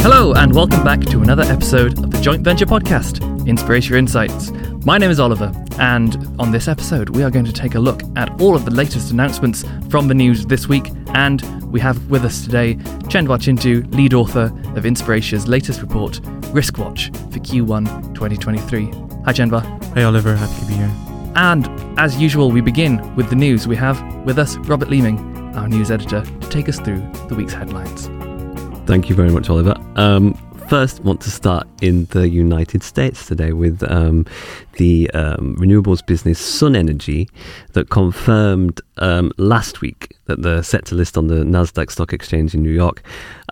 Hello, and welcome back to another episode of the Joint Venture Podcast, Inspiratia Insights. My name is Oliver, and on this episode, we are going to take a look at all of the latest announcements from the news this week. And we have with us today Chendwa Chintu, lead author of Inspiratia's latest report, Riskwatch, for Q1 2023. Hi, Chendwa. Hey, Oliver. Happy to be here. And as usual, we begin with the news. We have with us Robert Leeming, our news editor, to take us through the week's headlines. Thank you very much, Oliver. Um, first, want to start in the United States today with um, the um, renewables business Sunergy that confirmed um, last week that they're set to list on the Nasdaq Stock Exchange in New York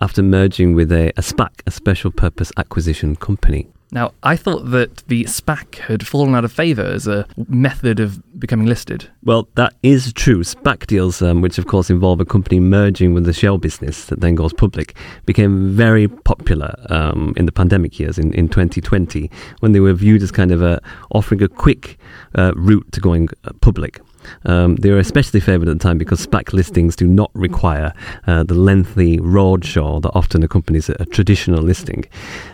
after merging with a, a SPAC, a special purpose acquisition company. Now, I thought that the SPAC had fallen out of favour as a method of becoming listed. Well, that is true. SPAC deals, um, which of course involve a company merging with the shell business that then goes public, became very popular um, in the pandemic years in, in 2020 when they were viewed as kind of a, offering a quick uh, route to going uh, public. Um, they were especially favoured at the time because SPAC listings do not require uh, the lengthy roadshow that often accompanies a, a traditional listing.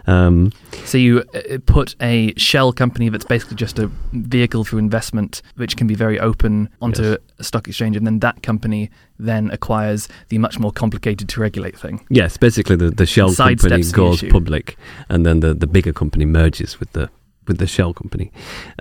Um, so you uh, put a shell company that's basically just a vehicle for investment, which can be very open onto yes. a stock exchange, and then that company then acquires the much more complicated to regulate thing. Yes, basically the, the shell company goes public, and then the, the bigger company merges with the with the Shell company,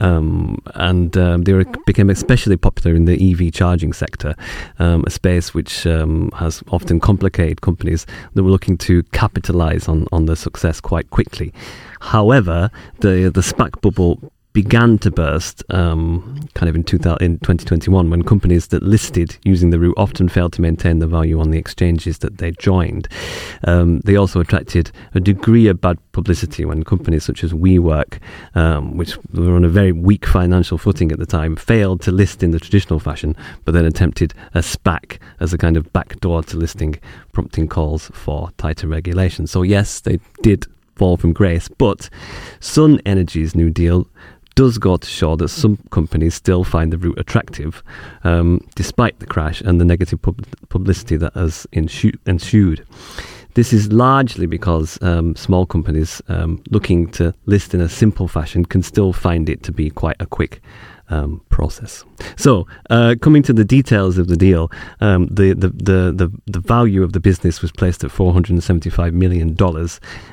um, and um, they were, became especially popular in the EV charging sector, um, a space which um, has often complicated companies that were looking to capitalize on on the success quite quickly. However, the the SPAC bubble began to burst um, kind of in, 2000, in 2021 when companies that listed using the route often failed to maintain the value on the exchanges that they joined. Um, they also attracted a degree of bad publicity when companies such as WeWork, um, which were on a very weak financial footing at the time, failed to list in the traditional fashion, but then attempted a SPAC as a kind of backdoor to listing, prompting calls for tighter regulation. So, yes, they did fall from grace, but Sunergy's New Deal does go to show that some companies still find the route attractive, um, despite the crash and the negative pub- publicity that has ensued. This is largely because um, small companies um, looking to list in a simple fashion can still find it to be quite a quick um, process. So, uh, coming to the details of the deal, um, the, the, the, the, the value of the business was placed at $475 million,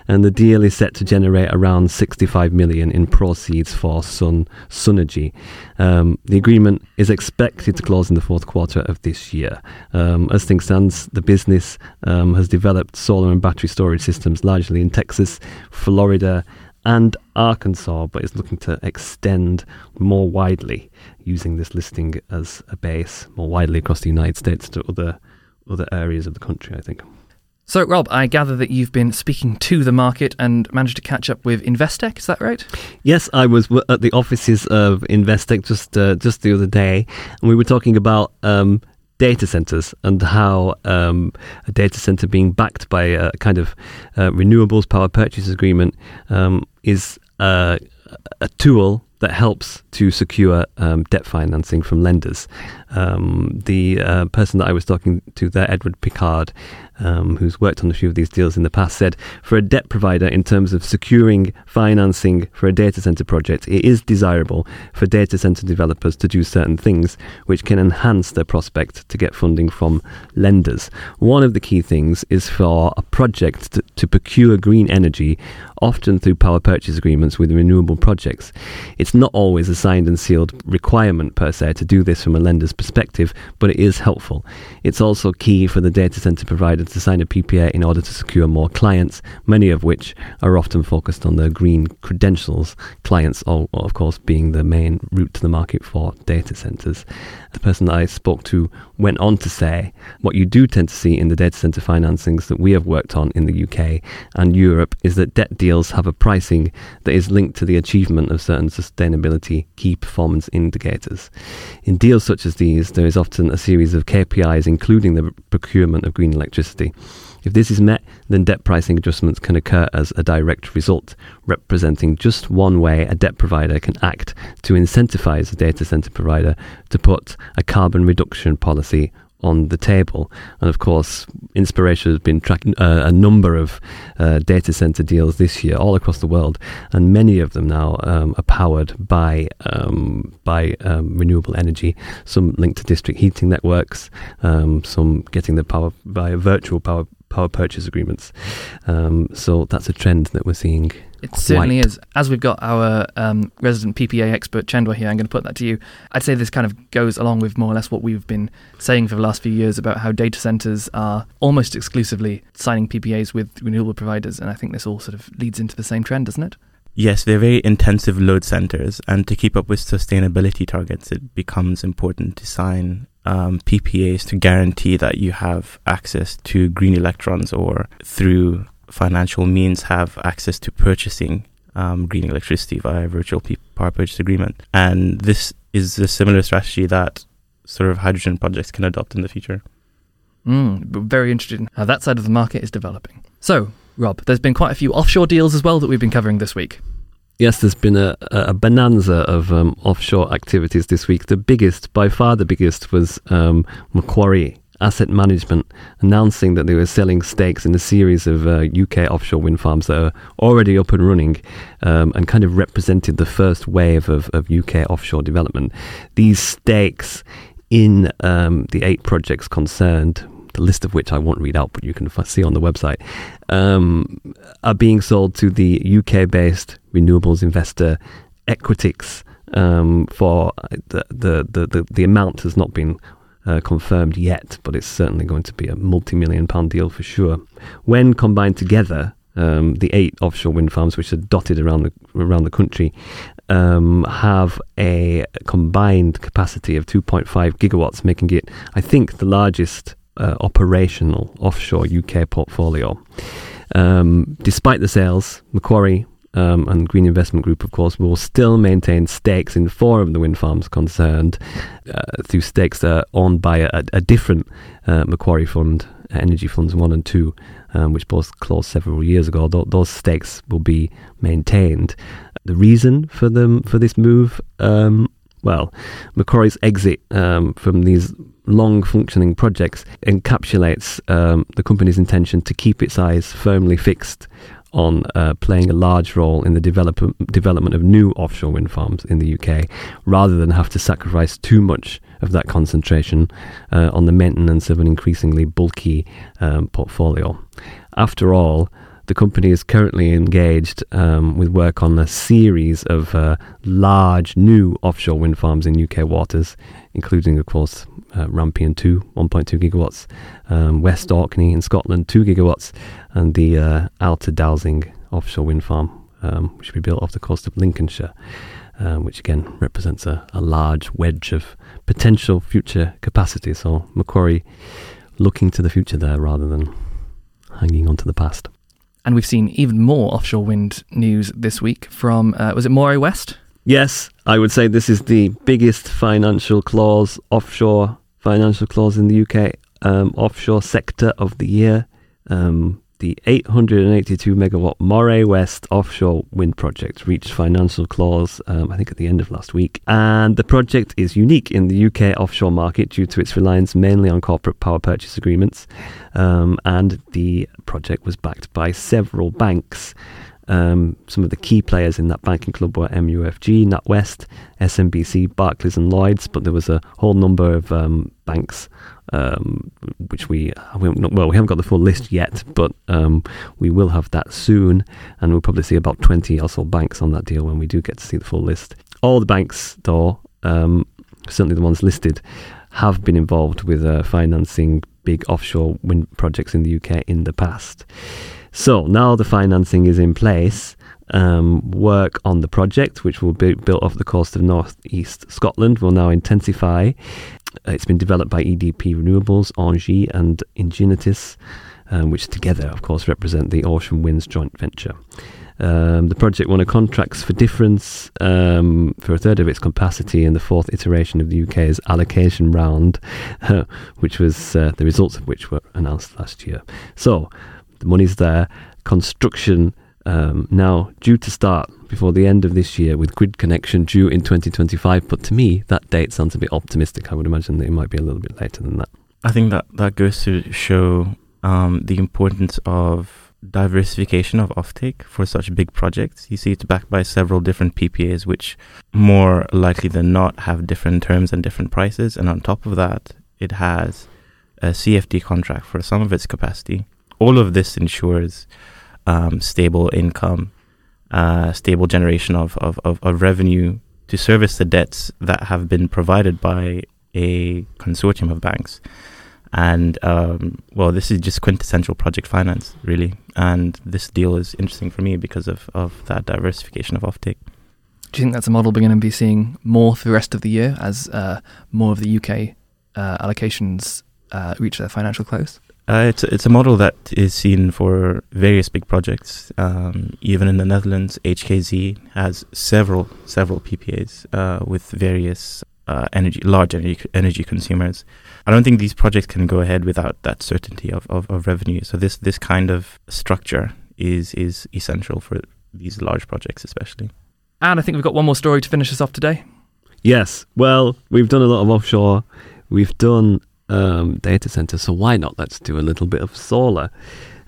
and the deal is set to generate around 65 million in proceeds for Sun Sunergy. Um, the agreement is expected to close in the fourth quarter of this year. Um, as things stand, the business um, has developed solar and battery storage systems largely in Texas, Florida, and Arkansas, but is looking to extend more widely using this listing as a base more widely across the United States to other other areas of the country, I think. So, Rob, I gather that you've been speaking to the market and managed to catch up with Investec. Is that right? Yes, I was at the offices of Investec just uh, just the other day, and we were talking about um, data centers and how um, a data center being backed by a kind of uh, renewables power purchase agreement um, is uh, a tool that helps to secure um, debt financing from lenders. Um, the uh, person that I was talking to there, Edward Picard, um, who's worked on a few of these deals in the past, said for a debt provider, in terms of securing financing for a data center project, it is desirable for data center developers to do certain things which can enhance their prospect to get funding from lenders. One of the key things is for a project to, to procure green energy, often through power purchase agreements with renewable projects. It's not always a signed and sealed requirement per se to do this from a lender's perspective, but it is helpful. It's also key for the data center provider to sign a PPA in order to secure more clients, many of which are often focused on the green credentials, clients, all, of course, being the main route to the market for data centers. The person that I spoke to went on to say what you do tend to see in the data center financings that we have worked on in the UK and Europe is that debt deals have a pricing that is linked to the achievement of certain sustainability key performance indicators. In deals such as these, there is often a series of KPIs, including the procurement of green electricity If this is met, then debt pricing adjustments can occur as a direct result, representing just one way a debt provider can act to incentivize a data center provider to put a carbon reduction policy on the table. And of course, Inspiratia has been tracking uh, a number of uh, data center deals this year all across the world, and many of them now um, are powered by um, by um, renewable energy. Some linked to district heating networks, um, some getting the power by virtual power power purchase agreements. Um, so that's a trend that we're seeing it certainly is. As we've got our um, resident PPA expert, Chendwa, here, I'm going to put that to you. I'd say this kind of goes along with more or less what we've been saying for the last few years about how data centers are almost exclusively signing PPAs with renewable providers. And I think this all sort of leads into the same trend, doesn't it? Yes, they're very intensive load centers. And to keep up with sustainability targets, it becomes important to sign um, PPAs to guarantee that you have access to green electrons or through financial means have access to purchasing um, green electricity via virtual power purchase agreement. And this is a similar strategy that sort of hydrogen projects can adopt in the future. Mm, very interested in how that side of the market is developing. So, Rob, there's been quite a few offshore deals as well that we've been covering this week. Yes, there's been a, a bonanza of um, offshore activities this week. The biggest, by far the biggest, was um, Macquarie Asset Management announcing that they were selling stakes in a series of uh, UK offshore wind farms that are already up and running um, and kind of represented the first wave of, of UK offshore development. These stakes in um, the eight projects concerned, the list of which I won't read out, but you can see on the website, um, are being sold to the UK based renewables investor Equitix. Um, for the, the, the, the, amount has not been uh, confirmed yet, but it's certainly going to be a multi million pound deal for sure. When combined together, um, the eight offshore wind farms, which are dotted around the around the country, um, have a combined capacity of 2.5 gigawatts, making it, I think, the largest uh, operational offshore UK portfolio. Um, despite the sales, Macquarie um, and Green Investment Group, of course, will still maintain stakes in four of the wind farms concerned uh, through stakes that are owned by a, a different uh, Macquarie fund, Energy Funds 1 and 2, um, which both closed several years ago. Th- those stakes will be maintained. The reason for them for this move, um, well, Macquarie's exit um, from these long functioning projects encapsulates um, the company's intention to keep its eyes firmly fixed on uh, playing a large role in the develop- development of new offshore wind farms in the UK, rather than have to sacrifice too much of that concentration uh, on the maintenance of an increasingly bulky um, portfolio. After all, the company is currently engaged um, with work on a series of uh, large new offshore wind farms in UK waters, including, of course, uh, Rampion 2, 1.2 gigawatts, um, West Orkney in Scotland, 2 gigawatts, and the uh, Outer Dowsing offshore wind farm, um, which will be built off the coast of Lincolnshire, um, which again represents a, a, large wedge of potential future capacity. So Macquarie looking to the future there rather than hanging on to the past. And we've seen even more offshore wind news this week from, uh, was it Moray West? Yes, I would say this is the biggest financial close, offshore financial close in the UK um, offshore sector of the year. Um, the 882 megawatt Moray West offshore wind project reached financial close, um, I think, at the end of last week. And the project is unique in the UK offshore market due to its reliance mainly on corporate power purchase agreements. Um, and the project was backed by several banks. Um, some of the key players in that banking club were MUFG, NatWest, SMBC, Barclays, and Lloyds, but there was a whole number of um, banks um, which we, well, we haven't got the full list yet, but um, we will have that soon, and we'll probably see about 20 or so banks on that deal when we do get to see the full list. All the banks, though, um, certainly the ones listed, have been involved with uh, financing big offshore wind projects in the UK in the past. So now the financing is in place. Um, work on the project, which will be built off the coast of northeast Scotland, will now intensify uh, it's been developed by EDP Renewables, Engie, and Ingenitis, um, which together, of course, represent the Ocean Winds joint venture. Um, the project won a contracts for difference um, for a third of its capacity in the fourth iteration of the UK's allocation round, which was uh, the results of which were announced last year. So the money's there. Construction um, now due to start before the end of this year with grid connection due in 2025. But to me, that date sounds a bit optimistic. I would imagine that it might be a little bit later than that. I think that that goes to show um, the importance of diversification of offtake for such big projects. You see, it's backed by several different PPAs, which more likely than not have different terms and different prices. And on top of that, it has a CFD contract for some of its capacity. All of this ensures um, stable income, uh, stable generation of, of, of, of revenue to service the debts that have been provided by a consortium of banks. And um, well, this is just quintessential project finance, really. And this deal is interesting for me because of, of that diversification of offtake. Do you think that's a model we're going to be seeing more for the rest of the year as uh, more of the UK uh, allocations uh, reach their financial close? Uh, it's it's a model that is seen for various big projects. Um, even in the Netherlands, HKZ has several several PPAs uh, with various uh, energy large energy energy consumers. I don't think these projects can go ahead without that certainty of, of, of revenue. So this this kind of structure is is essential for these large projects, especially. And I think we've got one more story to finish us off today. Yes. Well, we've done a lot of offshore. We've done um, data center, so why not? Let's do a little bit of solar.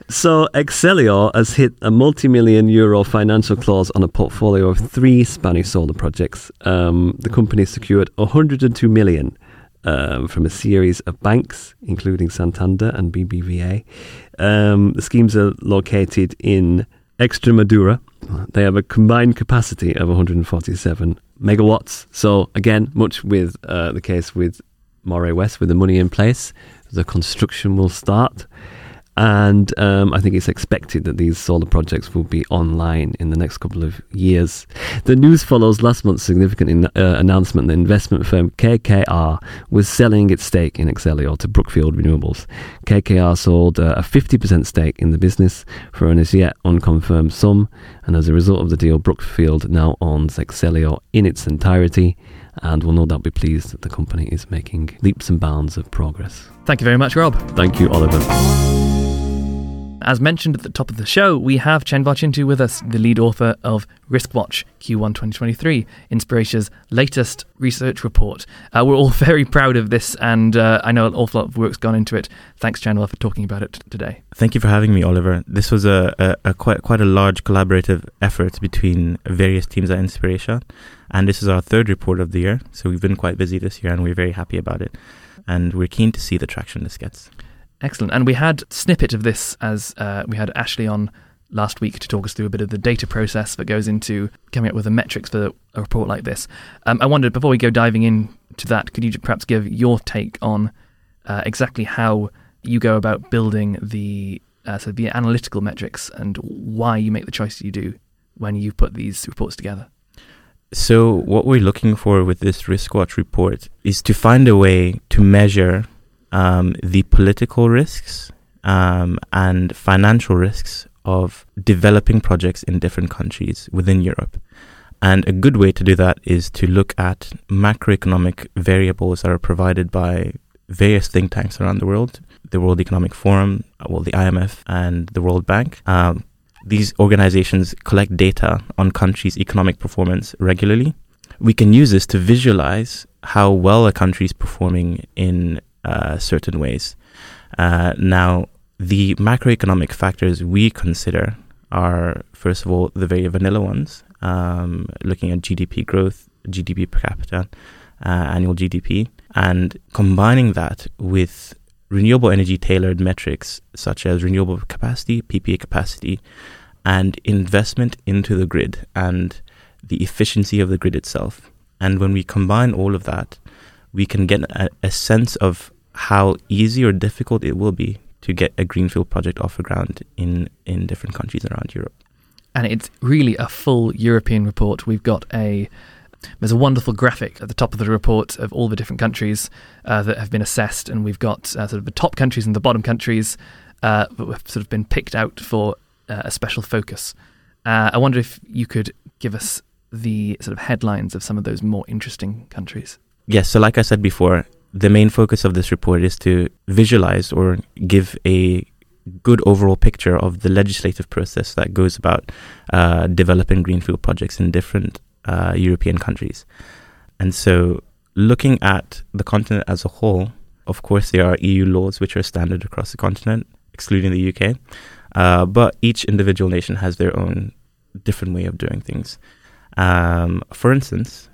So, X-Elio has hit a multi million euro financial close on a portfolio of three Spanish solar projects. Um, the company secured 102 million um, from a series of banks, including Santander and BBVA. Um, the schemes are located in Extremadura. They have a combined capacity of 147 megawatts. So, again, much with uh, the case with Moray West with the money in place. The construction will start. And um, I think it's expected that these solar projects will be online in the next couple of years. The news follows last month's significant in, uh, announcement that investment firm KKR was selling its stake in X-Elio to Brookfield Renewables. KKR sold uh, a 50% stake in the business for an as yet unconfirmed sum, and as a result of the deal, Brookfield now owns X-Elio in its entirety and will no doubt be pleased that the company is making leaps and bounds of progress. Thank you very much, Rob. Thank you, Oliver. As mentioned at the top of the show, we have Chendwa Chintu with us, the lead author of Riskwatch Q1 2023, Inspiratia's latest research report. Uh, we're all very proud of this, and uh, I know an awful lot of work's gone into it. Thanks, Chendwa, for talking about it today. Thank you for having me, Oliver. This was a, a, a quite quite a large collaborative effort between various teams at Inspiratia, and this is our third report of the year. So we've been quite busy this year, and we're very happy about it. And we're keen to see the traction this gets. Excellent. And we had snippet of this as uh, we had Ashley on last week to talk us through a bit of the data process that goes into coming up with the metrics for a report like this. Um, I wondered before we go diving into that, could you perhaps give your take on uh, exactly how you go about building the uh, so the analytical metrics and why you make the choices you do when you put these reports together? So, what we're looking for with this Riskwatch report is to find a way to measure um, the political risks um, and financial risks of developing projects in different countries within Europe. And a good way to do that is to look at macroeconomic variables that are provided by various think tanks around the world the World Economic Forum, well, the IMF, and the World Bank. Um, these organizations collect data on countries' economic performance regularly. We can use this to visualize how well a country is performing in uh, certain ways. Uh, now, the macroeconomic factors we consider are, first of all, the very vanilla ones, um, looking at GDP growth, GDP per capita, uh, annual GDP, and combining that with renewable energy tailored metrics such as renewable capacity, PPA capacity, and investment into the grid and the efficiency of the grid itself. And when we combine all of that, we can get a, a sense of how easy or difficult it will be to get a greenfield project off the ground in, in different countries around Europe. And it's really a full European report. We've got a there's a wonderful graphic at the top of the report of all the different countries uh, that have been assessed, and we've got uh, sort of the top countries and the bottom countries uh, that have sort of been picked out for uh, a special focus. Uh, I wonder if you could give us the sort of headlines of some of those more interesting countries. Yes, so like I said before, the main focus of this report is to visualize or give a good overall picture of the legislative process that goes about uh, developing greenfield projects in different uh, European countries. And so, looking at the continent as a whole, of course, there are EU laws which are standard across the continent, excluding the UK. Uh, but each individual nation has their own different way of doing things. Um, for instance,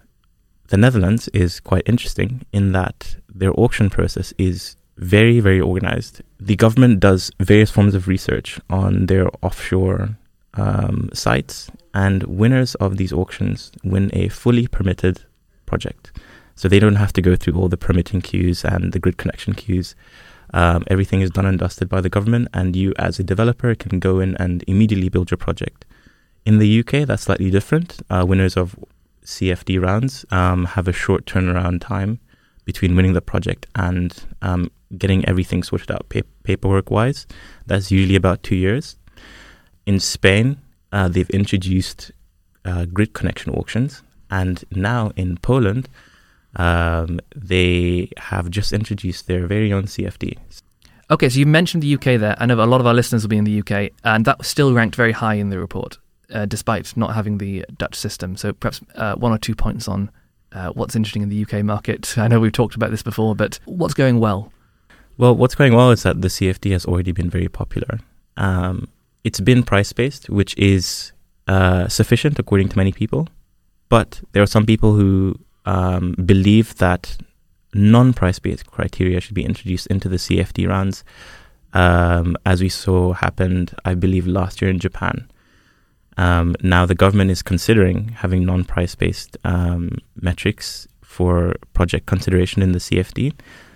the Netherlands is quite interesting in that their auction process is very, very organized. The government does various forms of research on their offshore um, sites, and winners of these auctions win a fully permitted project. So they don't have to go through all the permitting queues and the grid connection queues. Um, everything is done and dusted by the government, and you, as a developer, can go in and immediately build your project. In the UK, that's slightly different. Uh, winners of CFD rounds um, have a short turnaround time between winning the project and um, getting everything sorted out pa- paperwork wise. That's usually about two years. In Spain, uh, they've introduced uh, grid connection auctions, and now in Poland, um, they have just introduced their very own CFD. Okay, so you mentioned the UK there. I know a lot of our listeners will be in the UK, and that was still ranked very high in the report, uh, despite not having the Dutch system. So perhaps uh, one or two points on uh, what's interesting in the UK market. I know we've talked about this before, but what's going well? Well, what's going well is that the CFD has already been very popular. Um, it's been price based, which is uh, sufficient according to many people. But there are some people who um, believe that non price based criteria should be introduced into the CFD rounds, um, as we saw happened, I believe, last year in Japan. Um, now, the government is considering having non price based um, metrics for project consideration in the CFD.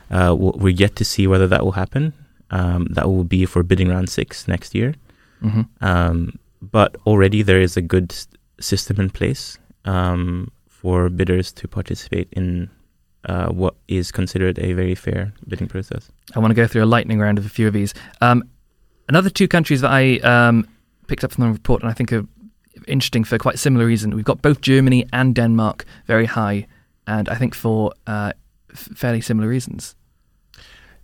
Uh, we're yet to see whether that will happen. Um, that will be for bidding round six next year. Mm-hmm. Um, but already there is a good system in place um, for bidders to participate in uh, what is considered a very fair bidding process. I want to go through a lightning round of a few of these. Um, another two countries that I um, picked up from the report and I think are interesting for quite similar reason. We've got both Germany and Denmark very high, and I think for uh, f- fairly similar reasons.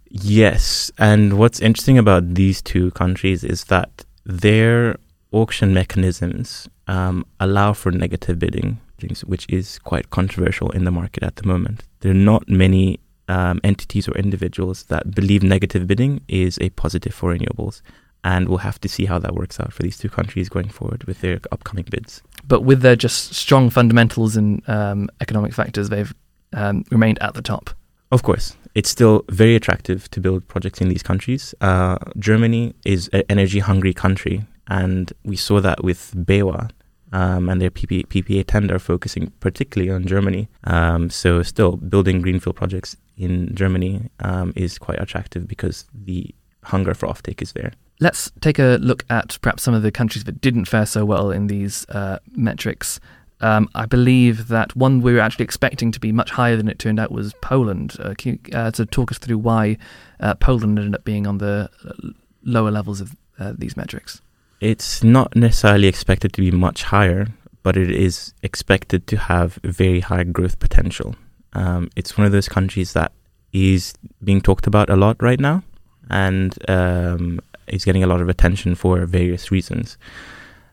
Yes, and what's interesting about these two countries is that their auction mechanisms um, allow for negative bidding, which is quite controversial in the market at the moment. There are not many um, entities or individuals that believe negative bidding is a positive for renewables. And we'll have to see how that works out for these two countries going forward with their upcoming bids. But with their just strong fundamentals and um, economic factors, they've um, remained at the top. Of course, it's still very attractive to build projects in these countries. Uh, Germany is an energy hungry country, and we saw that with BayWa um, and their PP, PPA tender focusing particularly on Germany. Um, so, still building greenfield projects in Germany um, is quite attractive because the hunger for offtake is there. Let's take a look at perhaps some of the countries that didn't fare so well in these uh, metrics. Um, I believe that one we were actually expecting to be much higher than it turned out was Poland. Uh, you uh, to talk us through why uh, Poland ended up being on the uh, lower levels of uh, these metrics? It's not necessarily expected to be much higher, but it is expected to have very high growth potential. Um, it's one of those countries that is being talked about a lot right now, and um, is getting a lot of attention for various reasons.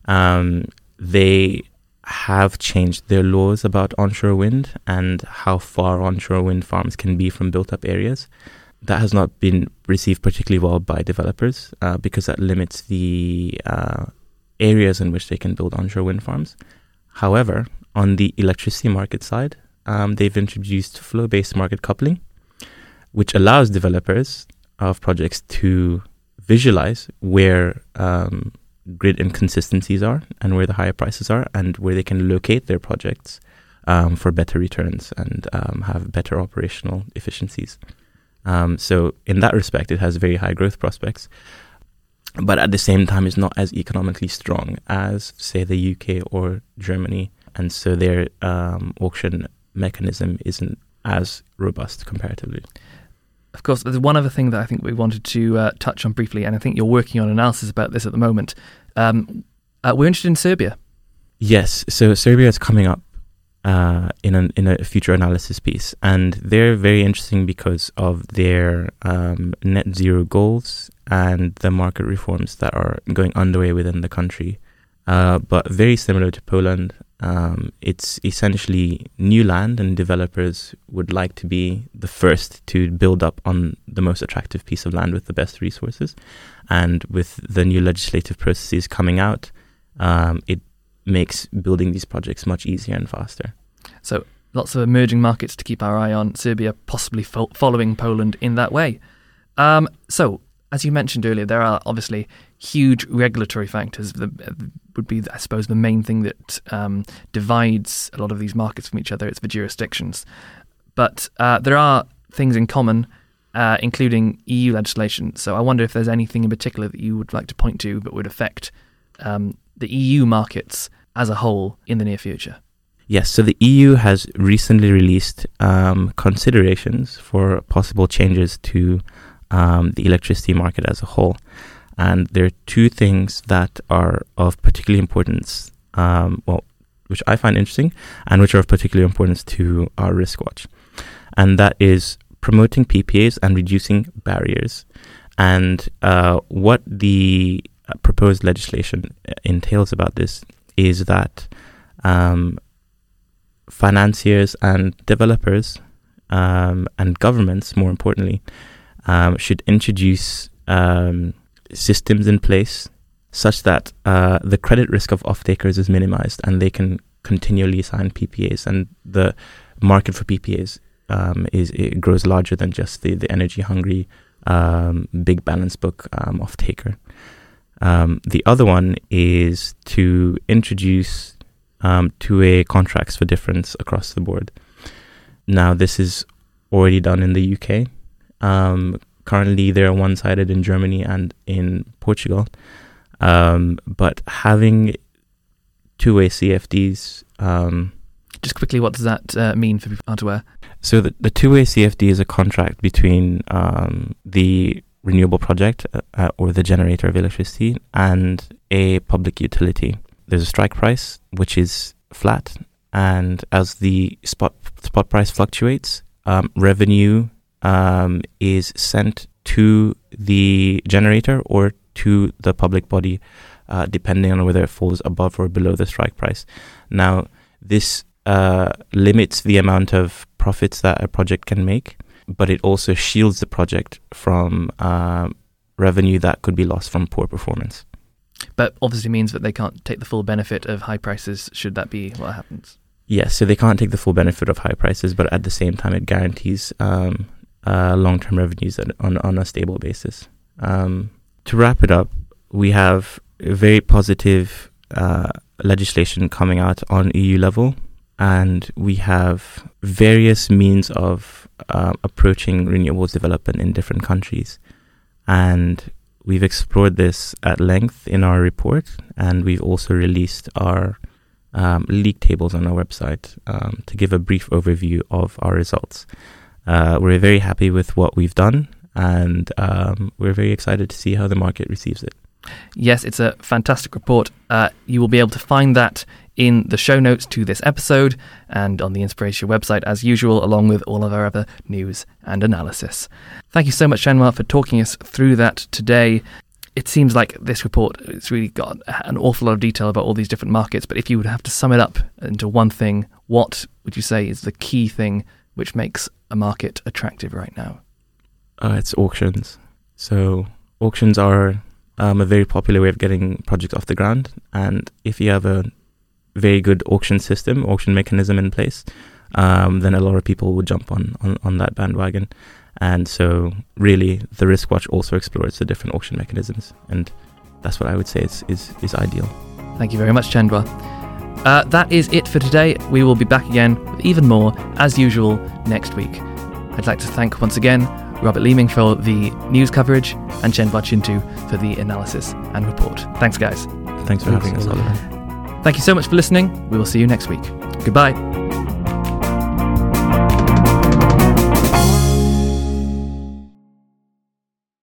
Um, they have changed their laws about onshore wind and how far onshore wind farms can be from built up areas. That has not been received particularly well by developers uh, because that limits the uh, areas in which they can build onshore wind farms. However, on the electricity market side, um, they've introduced flow based market coupling, which allows developers of projects to visualize where um, grid inconsistencies are and where the higher prices are and where they can locate their projects um, for better returns and um, have better operational efficiencies. Um, so in that respect, it has very high growth prospects, but at the same time, it's not as economically strong as, say, the UK or Germany, and so their um, auction mechanism isn't as robust comparatively. Of course, there's one other thing that I think we wanted to uh, touch on briefly, and I think you're working on analysis about this at the moment. Um, Uh, we're interested in Serbia. Yes, so Serbia is coming up uh, in an in a future analysis piece, and they're very interesting because of their um, net zero goals and the market reforms that are going underway within the country. Uh, but very similar to Poland, um, it's essentially new land, and developers would like to be the first to build up on the most attractive piece of land with the best resources. And with the new legislative processes coming out, um, it makes building these projects much easier and faster. So, lots of emerging markets to keep our eye on. Serbia possibly fo- following Poland in that way. Um, so, as you mentioned earlier, there are obviously huge regulatory factors. That would be, I suppose, the main thing that um, divides a lot of these markets from each other. It's the jurisdictions, but uh, there are things in common, uh, including EU legislation. So I wonder if there's anything in particular that you would like to point to that would affect um, the EU markets as a whole in the near future. Yes, so the EU has recently released um, considerations for possible changes to um, the electricity market as a whole. And there are two things that are of particular importance, um, well, which I find interesting and which are of particular importance to our Riskwatch. And that is promoting PPAs and reducing barriers. And uh, what the proposed legislation entails about this is that um, financiers and developers um, and governments, more importantly, um, should introduce um, systems in place such that uh, the credit risk of off-takers is minimized and they can continually sign PPAs and the market for PPAs um, is it grows larger than just the, the energy hungry um, big balance book um, off-taker. Um, the other one is to introduce um, two-way contracts for difference across the board. Now, this is already done in the UK. Um, currently, they're one-sided in Germany and in Portugal. Um, but having two-way CFDs. Um, Just quickly, what does that uh, mean for people aren't aware? So the, the two-way CFD is a contract between um, the renewable project uh, uh, or the generator of electricity and a public utility. There's a strike price which is flat, and as the spot spot price fluctuates, um, revenue um, is sent to the generator or to the public body, uh, depending on whether it falls above or below the strike price. Now, this uh, limits the amount of profits that a project can make but it also shields the project from uh, revenue that could be lost from poor performance. But obviously means that they can't take the full benefit of high prices should that be what happens. Yes, so they can't take the full benefit of high prices, but at the same time, it guarantees um, uh, long term revenues on, on a stable basis. Um, to wrap it up, we have very positive uh, legislation coming out on EU level and we have various means of uh, approaching renewables development in different countries. And we've explored this at length in our report, and we've also released our um, league tables on our website um, to give a brief overview of our results. Uh, we're very happy with what we've done, and um, we're very excited to see how the market receives it. Yes, it's a fantastic report. Uh, you will be able to find that in the show notes to this episode and on the Inspiratia website as usual, along with all of our other news and analysis. Thank you so much, Chendwa, for talking us through that today. It seems like this report has really got an awful lot of detail about all these different markets, but if you would have to sum it up into one thing, what would you say is the key thing which makes a market attractive right now? Uh, it's auctions. So, auctions are um, a very popular way of getting projects off the ground. And if you have a very good auction system, auction mechanism in place, um, then a lot of people would jump on, on, on that bandwagon. And so, really, the Riskwatch also explores the different auction mechanisms. And that's what I would say is, is, is ideal. Thank you very much, Chendwa. Uh, that is it for today. We will be back again with even more, as usual, next week. I'd like to thank once again Robert Leeming for the news coverage, and Chendwa Chintu for the analysis and report. Thanks, guys. Thanks for Thanks having us, Oliver. Thank you so much for listening. We will see you next week. Goodbye.